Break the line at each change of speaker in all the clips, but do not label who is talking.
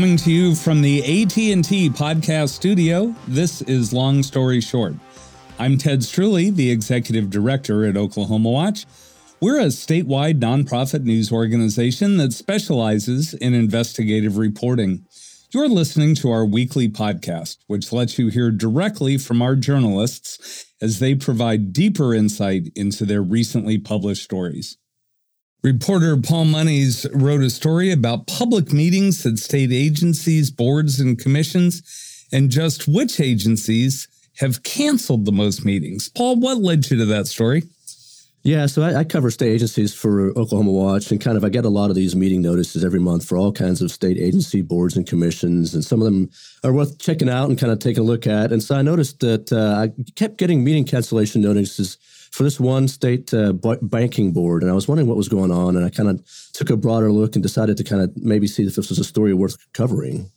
Coming to you from the AT&T podcast studio, this is Long Story Short. I'm Ted Streuli, the executive director at Oklahoma Watch. We're a statewide nonprofit news organization that specializes in investigative reporting. You're listening to our weekly podcast, which lets you hear directly from our journalists as they provide deeper insight into their recently published stories. Reporter Paul Monies wrote a story about public meetings at state agencies, boards, and commissions, and just which agencies have canceled the most meetings. Paul, what led you to that story?
Yeah, so I, I, cover state agencies for Oklahoma Watch, and kind of I get a lot of these meeting notices every month for all kinds of state agency boards and commissions, and some of them are worth checking out and kind of taking a look at. And so I noticed that uh, I kept getting meeting cancellation notices for this one state uh, b- banking board, and I was wondering what was going on, and I kind of took a broader look and decided to kind of maybe see if this was a story worth covering.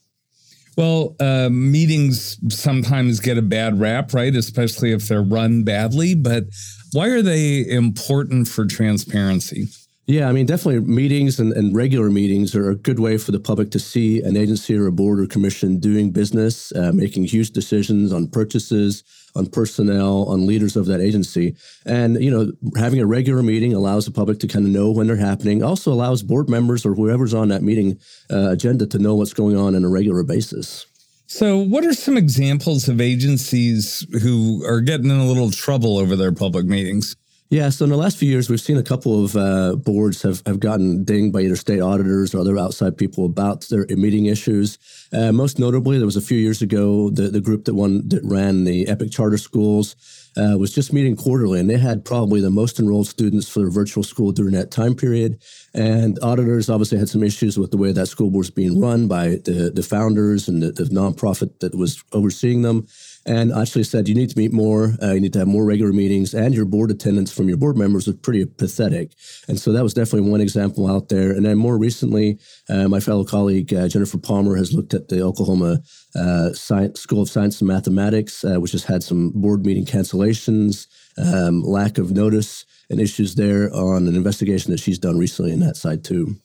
Well, uh, meetings sometimes get a bad rap, right? Especially if they're run badly. But why are they important for transparency?
Yeah, I mean, definitely meetings and, and, regular meetings are a good way for the public to see an agency or a board or commission doing business, uh, making huge decisions on purchases, on personnel, on leaders of that agency. And, you know, having a regular meeting allows the public to kind of know when they're happening, also allows board members or whoever's on that meeting uh, agenda to know what's going on on a regular basis.
So, what are some examples of agencies who are getting in a little trouble over their public meetings?
Yeah, so in the last few years, we've seen a couple of uh, boards have, have gotten dinged by either state auditors or other outside people about their meeting issues. Uh, most notably, there was a few years ago the, the group that one that ran the Epic Charter Schools uh, was just meeting quarterly, and they had probably the most enrolled students for their virtual school during that time period. And auditors obviously had some issues with the way that school board was being run by the, the founders and the, the nonprofit that was overseeing them and actually said you need to meet more, uh, you need to have more regular meetings, and your board attendance from your board members was pretty pathetic. And so that was definitely one example out there. And then more recently, uh, my fellow colleague uh, Jennifer Palmer has looked at the Oklahoma uh, Science, School of Science and Mathematics, uh, which has had some board meeting cancellations, um, lack of notice, and issues there on an investigation that she's done recently in that side too.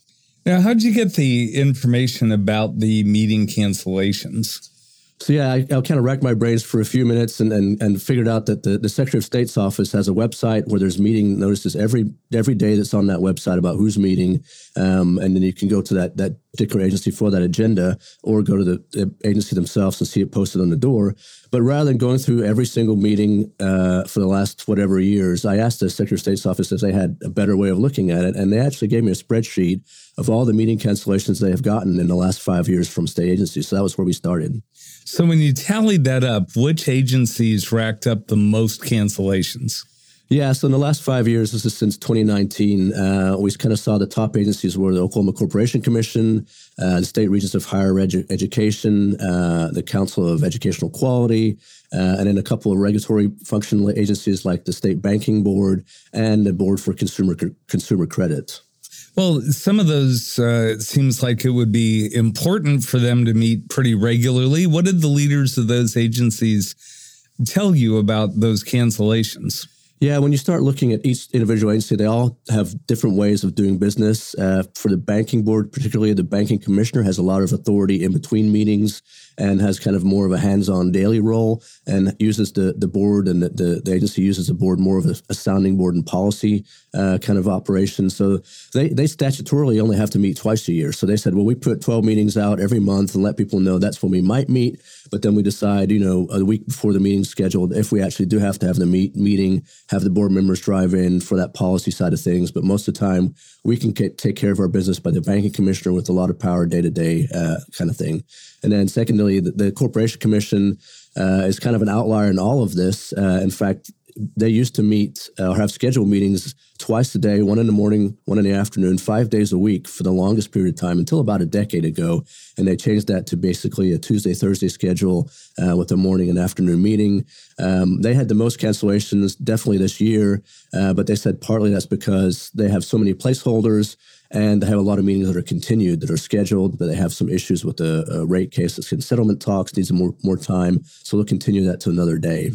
Now, how did you get the information about the meeting cancellations?
So yeah, I, I kind of racked my brains for a few minutes and, and, and figured out that the, the Secretary of State's office has a website where there's meeting notices every every day that's on that website about who's meeting, um, and then you can go to that that particular agency for that agenda, or go to the, the, agency themselves and see it posted on the door. But rather than going through every single meeting uh, for the last whatever years, I asked the Secretary of State's office if they had a better way of looking at it, and they actually gave me a spreadsheet of all the meeting cancellations they have gotten in the last five years from state agencies. So that was where we started.
So when you tallied that up, which agencies racked up the most cancellations?
Yeah, so in the last five years, this is since 2019, uh, we kind of saw the top agencies were the Oklahoma Corporation Commission, uh, the State Regents of Higher Edu- Education, uh, the Council of Educational Quality, uh, and then a couple of regulatory functional agencies like the State Banking Board and the Board for Consumer Consumer Credit.
Well, some of those uh, it seems like it would be important for them to meet pretty regularly. What did the leaders of those agencies tell you about those cancellations?
Yeah, when you start looking at each individual agency, they all have different ways of doing business. Uh, for the banking board, particularly the banking commissioner has a lot of authority in between meetings and has kind of more of a hands-on daily role and uses the the board and the, the, the agency uses the board more of a, a sounding board and policy uh, kind of operation. So they, they statutorily only have to meet twice a year. So they said, well, we put 12 meetings out every month and let people know that's when we might meet. But then we decide, you know, a week before the meeting's scheduled, if we actually do have to have the meet, meeting, have the board members drive in for that policy side of things. But most of the time, we can get, take care of our business by the banking commissioner with a lot of power day to day kind of thing. And then secondly, the, the corporation commission uh, is kind of an outlier in all of this. Uh, in fact, they used to meet uh, or have scheduled meetings twice a day, one in the morning, one in the afternoon, five days a week for the longest period of time until about a decade ago. And they changed that to basically a Tuesday, Thursday schedule uh, with a morning and afternoon meeting. Um, they had the most cancellations definitely this year, uh, but they said partly that's because they have so many placeholders and they have a lot of meetings that are continued that are scheduled, but they have some issues with the rate case that's in settlement talks, needs more, more time. So they'll continue that to another day.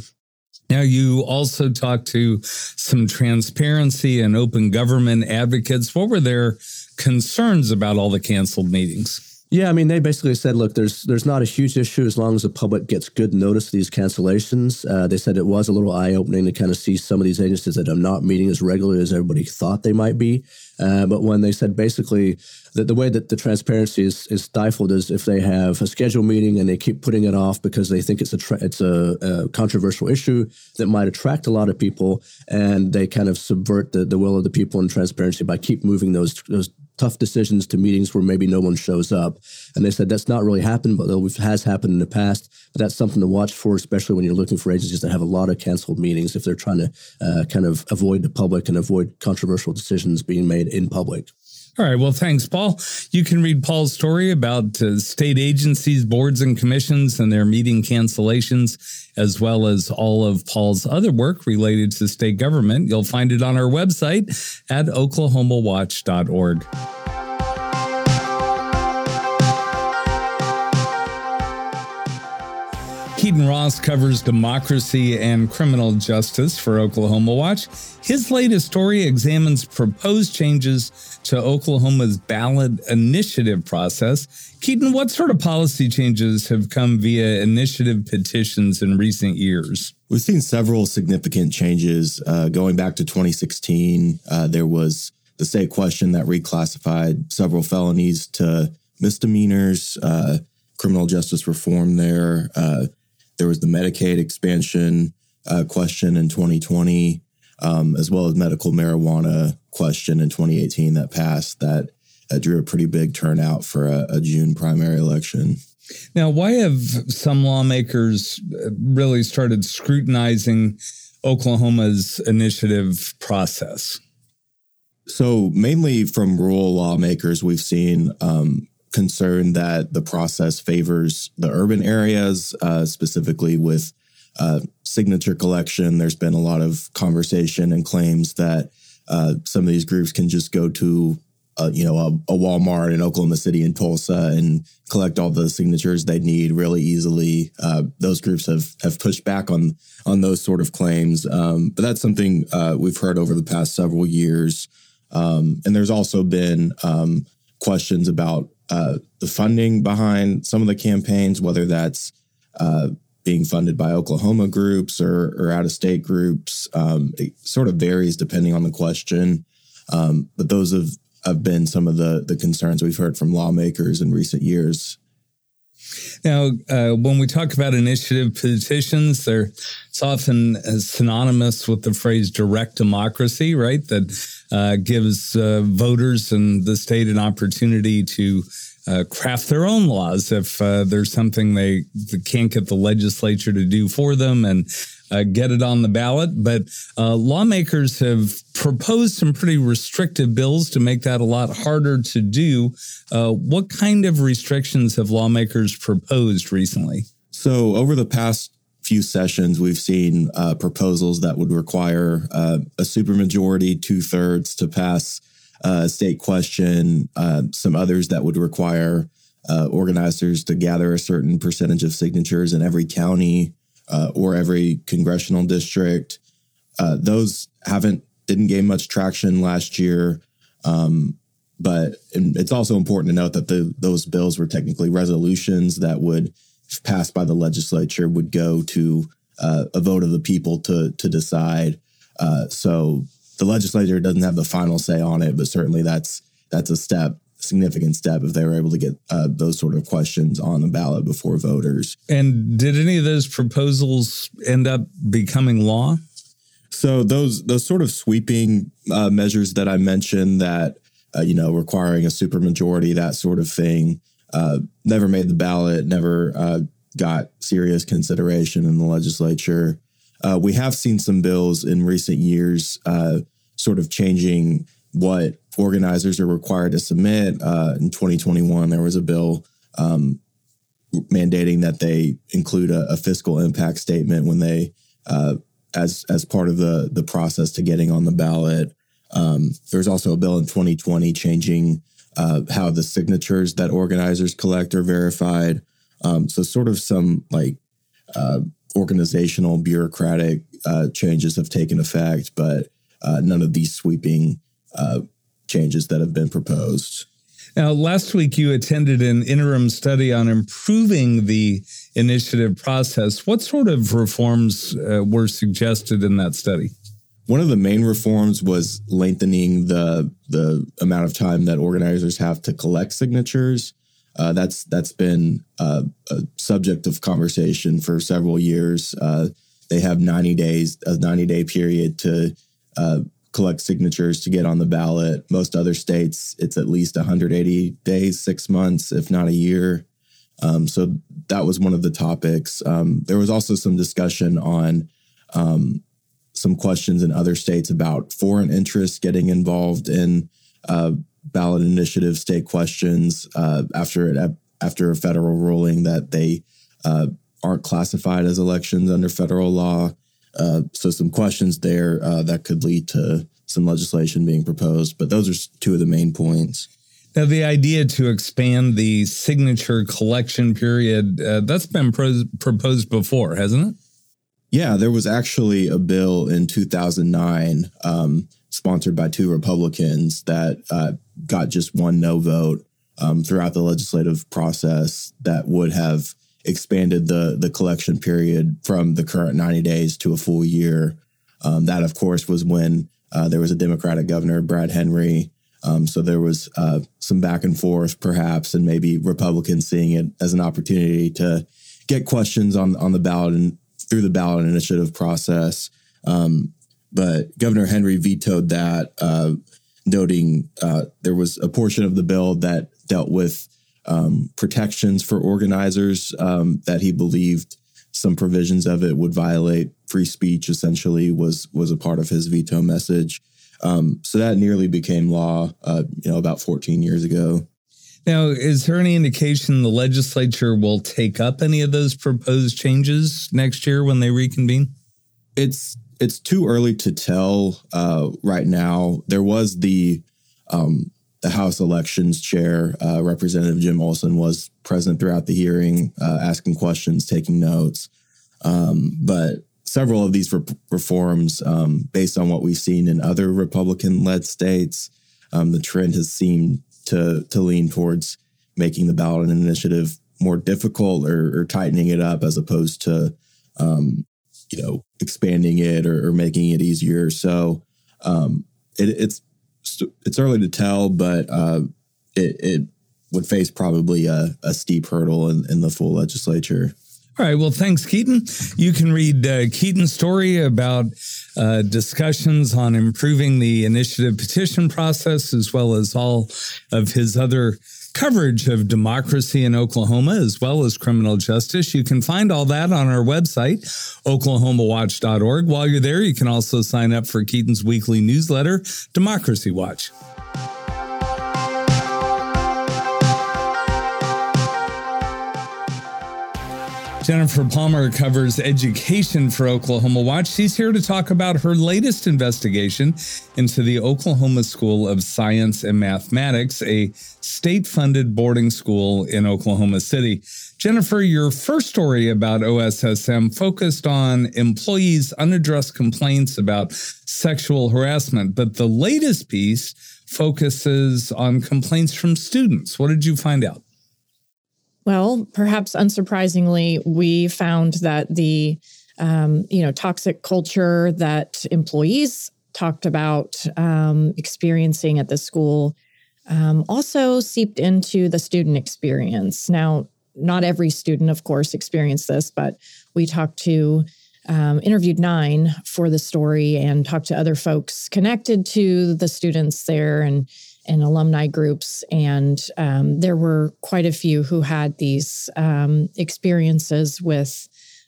Now, you also talked to some transparency and open government advocates. What were their concerns about all the canceled meetings?
Yeah, I mean, they basically said, look, there's there's not a huge issue as long as the public gets good notice of these cancellations. Uh, they said it was a little eye opening to kind of see some of these agencies that are not meeting as regularly as everybody thought they might be. Uh, but when they said basically that the way that the transparency is, is stifled is if they have a scheduled meeting and they keep putting it off because they think it's a tra- it's a, a, controversial issue that might attract a lot of people, and they kind of subvert the, the will of the people in transparency by keep moving those those tough decisions to meetings where maybe no one shows up. And they said that's not really happened, but it has happened in the past. But that's something to watch for, especially when you're looking for agencies that have a lot of canceled meetings if they're trying to uh, kind of avoid the public and avoid controversial decisions being made in public.
All right. Well, thanks, Paul. You can read Paul's story about uh, state agencies, boards, and commissions and their meeting cancellations, as well as all of Paul's other work related to state government. You'll find it on our website at oklahomawatch.org. Ross covers democracy and criminal justice for Oklahoma Watch. His latest story examines proposed changes to Oklahoma's ballot initiative process. Keaton, what sort of policy changes have come via initiative petitions in recent years?
We've seen several significant changes. Uh, going back to 2016, uh, there was the state question that reclassified several felonies to misdemeanors, uh, criminal justice reform there uh, there was the Medicaid expansion uh, question in 2020, um, as well as medical marijuana question in 2018 that passed that, that drew a pretty big turnout for a, a June primary election.
Now, why have some lawmakers uh, really started scrutinizing Oklahoma's initiative process?
So, mainly from rural lawmakers, we've seen um, concern that the process favors the urban areas, uh, specifically with uh, signature collection. There's been a lot of conversation and claims that uh, some of these groups can just go to, uh, you know, a, a, Walmart in Oklahoma City and Tulsa and collect all the signatures they need really easily. Uh, those groups have have pushed back on on those sort of claims, um, but that's something uh, we've heard over the past several years. Um, and there's also been um, questions about uh, the funding behind some of the campaigns, whether that's uh, being funded by Oklahoma groups or, or out of state groups. Um, it sort of varies depending on the question. Um, but those have, have been some of the, the concerns we've heard from lawmakers in recent years.
Now, uh, when we talk about initiative petitions, they're it's often synonymous with the phrase direct democracy, right? That uh, gives uh, voters and the state an opportunity to uh, craft their own laws if uh, there's something they, they, can't get the legislature to do for them and uh, get it on the ballot. But uh, lawmakers have proposed some pretty restrictive bills to make that a lot harder to do. Uh, what kind of restrictions have lawmakers proposed recently?
So, over the past few sessions, we've seen uh, proposals that would require a supermajority, two thirds, to pass uh, state question, uh, some others that would require uh, organizers to gather a certain percentage of signatures in every county uh, or every congressional district. Uh, those haven't didn't gain much traction last year, um, but it's also important to note that the, those bills were technically resolutions that would, if passed by the legislature, would go to uh, a vote of the people to to decide. so the legislature doesn't have the final say on it, but certainly that's that's a step, significant step, if they were able to get uh, those sort of questions on the ballot before voters.
And did any of those proposals end up becoming law?
So those those sort of sweeping uh, measures that I mentioned, that uh, you know, requiring a supermajority, that sort of thing, uh, never made the ballot, never uh, got serious consideration in the legislature. Uh, we have seen some bills in recent years uh, sort of changing what organizers are required to submit. Uh, in 2021, there was a bill um, mandating that they include a, a, fiscal impact statement when they, uh, as as part of the the process to getting on the ballot. Um, there's also a bill in 2020 changing uh, how the signatures that organizers collect are verified. Um, so, sort of some like uh, organizational bureaucratic uh, changes have taken effect, but uh, none of these sweeping uh, changes that have been proposed.
Now, last week you attended an interim study on improving the initiative process. What sort of reforms uh, were suggested in that study?
One of the main reforms was lengthening the the amount of time that organizers have to collect signatures. Uh, that's that's been uh, a subject of conversation for several years. Uh, they have 90 days, a 90 day period to uh, collect signatures to get on the ballot. Most other states, it's at least 180 days, six months, if not a year. Um, so that was one of the topics. Um, there was also some discussion on um, some questions in other states about foreign interests getting involved in uh, ballot initiative state questions uh, after it after a federal ruling that they uh, aren't classified as elections under federal law. Uh, so some questions there uh, that could lead to some legislation being proposed. But those are two of the main points.
Now, the idea to expand the signature collection period, uh, that's been pro- proposed before, hasn't it?
Yeah, there was actually a bill in 2009 um, sponsored by two Republicans that uh, got just one no vote um, throughout the legislative process that would have expanded the the collection period from the current 90 days to a full year. Um, that, of course, was when uh, there was a Democratic governor, Brad Henry. Um, so there was uh, some back and forth, perhaps, and maybe Republicans seeing it as an opportunity to get questions on on the ballot and through the ballot initiative process. Um, but Governor Henry vetoed that, uh, noting uh, there was a portion of the bill that dealt with um, protections for organizers um, that he believed some provisions of it would violate free speech. Essentially, was was a part of his veto message. Um, so that nearly became law, uh, you know, about 14 years ago.
Now, is there any indication the legislature will take up any of those proposed changes next year when they reconvene?
It's it's too early to tell uh, right now. There was the um, the House Elections Chair, uh, Representative Jim Olsen, was present throughout the hearing, uh, asking questions, taking notes. Um, but several of these re- reforms, um, based on what we've seen in other Republican-led states, um, the trend has seemed to to lean towards making the ballot initiative more difficult or, or tightening it up, as opposed to um, you know expanding it or, or, making it easier. So um, it, it's it's early to tell, but uh, it, it would face probably a, a steep hurdle in, in the full legislature.
All right. Well, thanks, Keaton. You can read uh, Keaton's story about uh, discussions on improving the initiative petition process, as well as all of his other coverage of democracy in Oklahoma as well as criminal justice. You can find all that on our website, oklahomawatch.org. While you're there, you can also sign up for Keaton's weekly newsletter, Democracy Watch. Jennifer Palmer covers education for Oklahoma Watch. She's here to talk about her latest investigation into the Oklahoma School of Science and Mathematics, a state funded boarding school in Oklahoma City. Jennifer, your first story about OSSM focused on employees' unaddressed complaints about sexual harassment, but the latest piece focuses on complaints from students. What did you find out?
Well, perhaps unsurprisingly, we found that the um, you know toxic culture that employees talked about um, experiencing at the school um, also seeped into the student experience. Now, not every student, of course, experienced this, but we talked to um, interviewed nine for the story and talked to other folks connected to the students there and and alumni groups. And um, there were quite a few who had these um, experiences with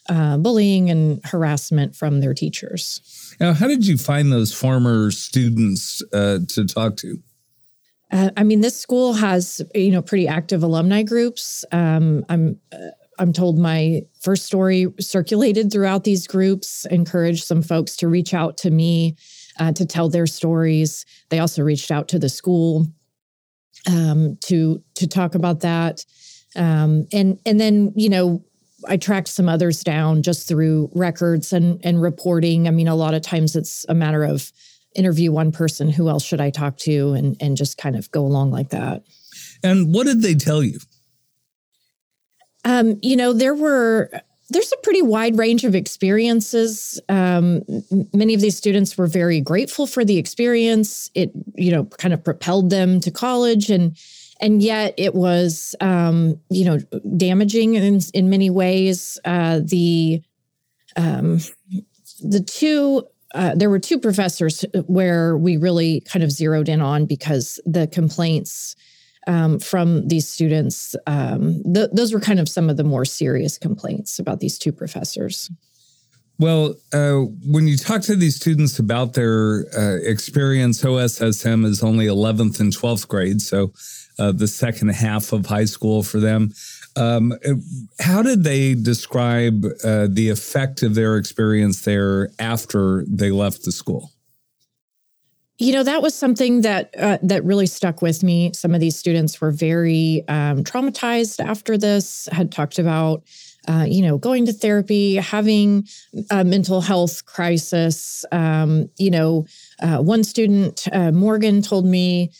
uh, bullying and harassment from their teachers.
Now, how did you find those former students uh, to talk to?
Uh, I mean, this school has you know pretty active alumni groups. Um, I'm uh, I'm told my first story circulated throughout these groups, encouraged some folks to reach out to me uh, to tell their stories. They also reached out to the school um, to to talk about that, um, and and then you know I tracked some others down just through records and and reporting. I mean, a lot of times it's a matter of interview one person, who else should I talk to, and and just kind of go along like that.
And what did they tell you?
Um, you know, there were there's a pretty wide range of experiences. Um, many of these students were very grateful for the experience. It, you know, kind of propelled them to college, and and yet it was, um, you know, damaging in in many ways. Uh, the um, the two uh, there were two professors where we really kind of zeroed in on because the complaints um, from these students, um, th- those were kind of some of the more serious complaints about these two professors.
Well, uh, when you talk to these students about their uh, experience, OSSM is only 11th and 12th grade, so uh, the second half of high school for them. Um, how did they describe uh, the effect of their experience there after they left the school?
You know, that was something that uh, that really stuck with me. Some of these students were very um, traumatized after this. Had talked about, uh, you know, going to therapy, having a mental health crisis. Um, you know, uh, one student, uh, Morgan, told me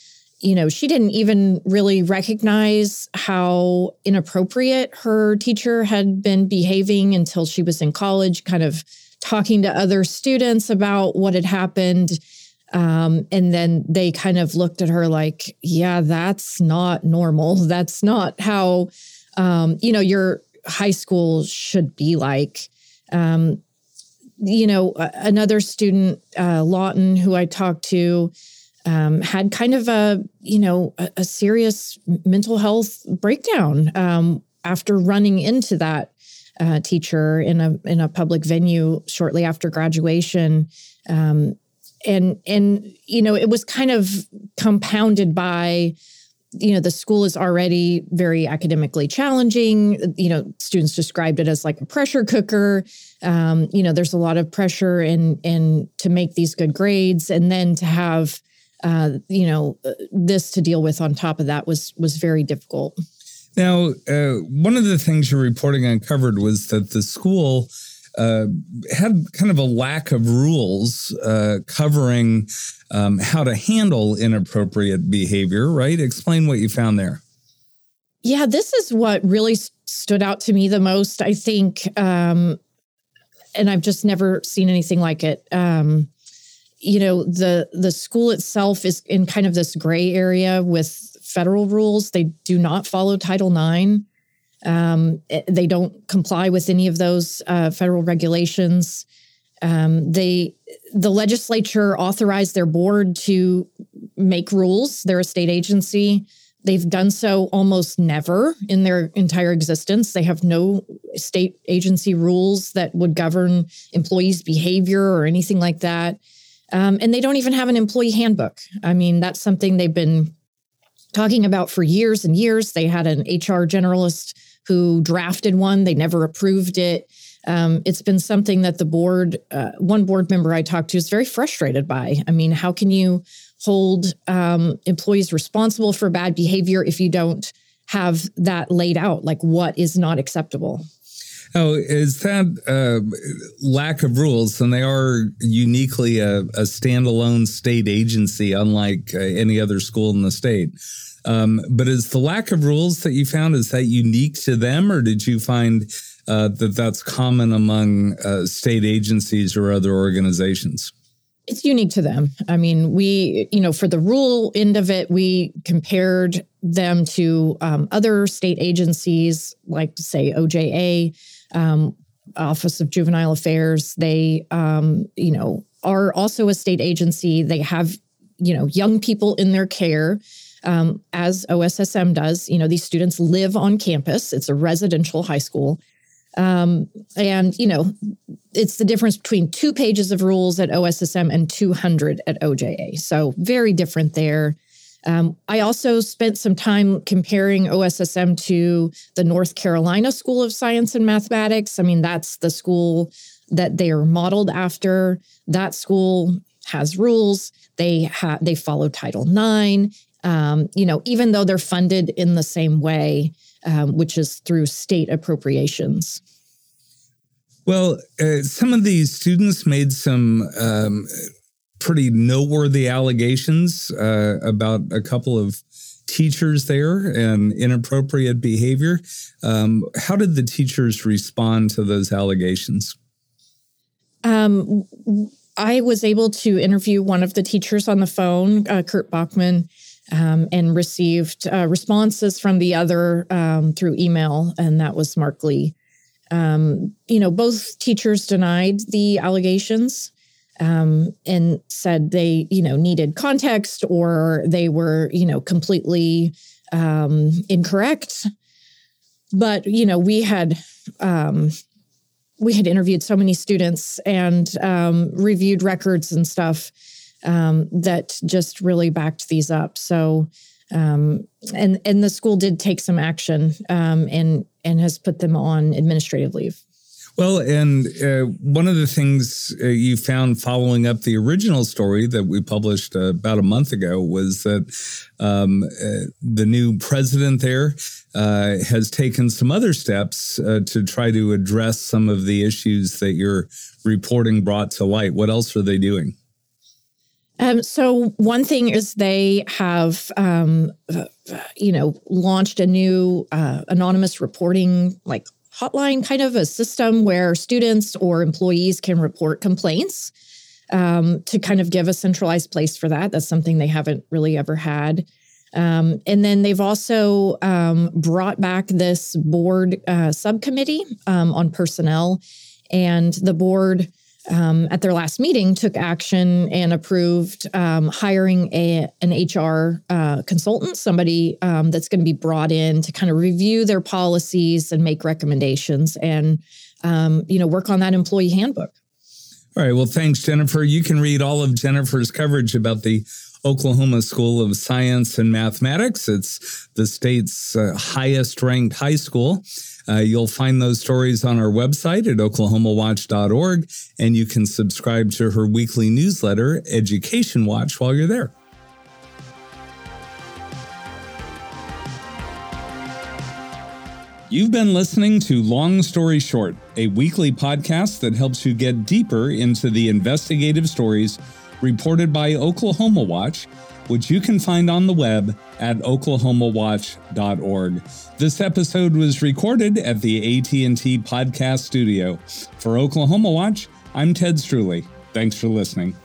you know, she didn't even really recognize how inappropriate her teacher had been behaving until she was in college, kind of talking to other students about what had happened. Um, and then they kind of looked at her like, yeah, that's not normal. That's not how, um, you know, your high school should be like. Um, you know, another student, uh, Lawton, who I talked to, um, had kind of a you know a, a serious mental health breakdown um, after running into that uh, teacher in a in a public venue shortly after graduation. Um, and and you know it was kind of compounded by you know the school is already very academically challenging. You know students described it as like a pressure cooker. Um, you know there's a lot of pressure in in to make these good grades. And then to have uh, you know, uh, this to deal with on top of that was was very difficult.
Now, uh, one of the things your reporting uncovered was that the school uh, had kind of a lack of rules uh, covering um, how to handle inappropriate behavior. Right? Explain what you found there.
Yeah, this is what really stood out to me the most. I think, um, and I've just never seen anything like it. Um, you know the the school itself is in kind of this gray area with federal rules they do not follow title ix um, eh, they don't comply with any of those uh, federal regulations. Um, they the legislature authorized their board to make rules. They're a state agency. They've done so almost never in their entire existence. They have no state agency rules that would govern employees behavior or anything like that. Um, and they don't even have an employee handbook. I mean, that's something they've been talking about for years and years. They had an HR generalist who drafted one, they never approved it. Um, it's been something that the board, uh, one board member I talked to, is very frustrated by. I mean, how can you hold um, employees responsible for bad behavior if you don't have that laid out? Like, what is not acceptable?
Oh, is that uh, lack of rules? And they are uniquely a, a standalone state agency, unlike uh, any other school in the state. Um, but is the lack of rules that you found is that unique to them, or did you find uh, that that's common among uh, state agencies or other organizations?
It's unique to them. I mean, we, you know, for the rule end of it, we compared them to um, other state agencies, like say OJA, um, Office of Juvenile Affairs. They, um, you know, are also a state agency. They have, you know, young people in their care. Um, as OSSM does, you know, these students live on campus. It's a residential high school. Um, and, you know, it's the difference between two pages of rules at OSSM and 200 at OJA. So very different there. Um, I also spent some time comparing OSSM to the North Carolina School of Science and Mathematics. I mean, that's the school that they are modeled after. That school has rules. They have they follow Title IX. Um, you know, even though they're funded in the same way, um, which is through state appropriations.
Well, uh, some of these students made some um, pretty noteworthy allegations uh, about a couple of teachers there and inappropriate behavior. Um, how did the teachers respond to those allegations?
Um, I was able to interview one of the teachers on the phone, uh, Kurt Bachman, um, and received uh, responses from the other um, through email, and that was Mark Lee. Um, you know, both teachers denied the allegations um, and said they, you know, needed context or they were, you know, completely um, incorrect. But you know, we had um, we had interviewed so many students and reviewed records and stuff um, that just really backed these up. So, um, and and the school did take some action um, and and has put them on administrative leave.
Well, and uh, one of the things uh, you found following up the original story that we published uh, about a month ago was that um, uh, the new president there uh, has taken some other steps uh, to try to address some of the issues that your reporting brought to light. What else are they doing?
Um, so one thing is they have, um, you know, launched a new anonymous reporting like hotline, kind of a system where students or employees can report complaints um, to kind of give a centralized place for that. That's something they haven't really ever had. Um, and then they've also um, brought back this board uh, subcommittee um, on personnel, and the board um, at their last meeting took action and approved um, hiring a, an HR uh, consultant, somebody um, that's going to be brought in to kind of review their policies and make recommendations and um, you know work on that employee handbook.
All right. Well, thanks, Jennifer. You can read all of Jennifer's coverage about the Oklahoma School of Science and Mathematics. It's the state's uh, highest ranked high school. Uh, you'll find those stories on our website at oklahomawatch.org, and you can subscribe to her weekly newsletter, Education Watch, while you're there. You've been listening to Long Story Short, a weekly podcast that helps you get deeper into the investigative stories reported by Oklahoma Watch which you can find on the web at oklahomawatch.org. This episode was recorded at the AT&T Podcast Studio. For Oklahoma Watch, I'm Ted Streuli. Thanks for listening.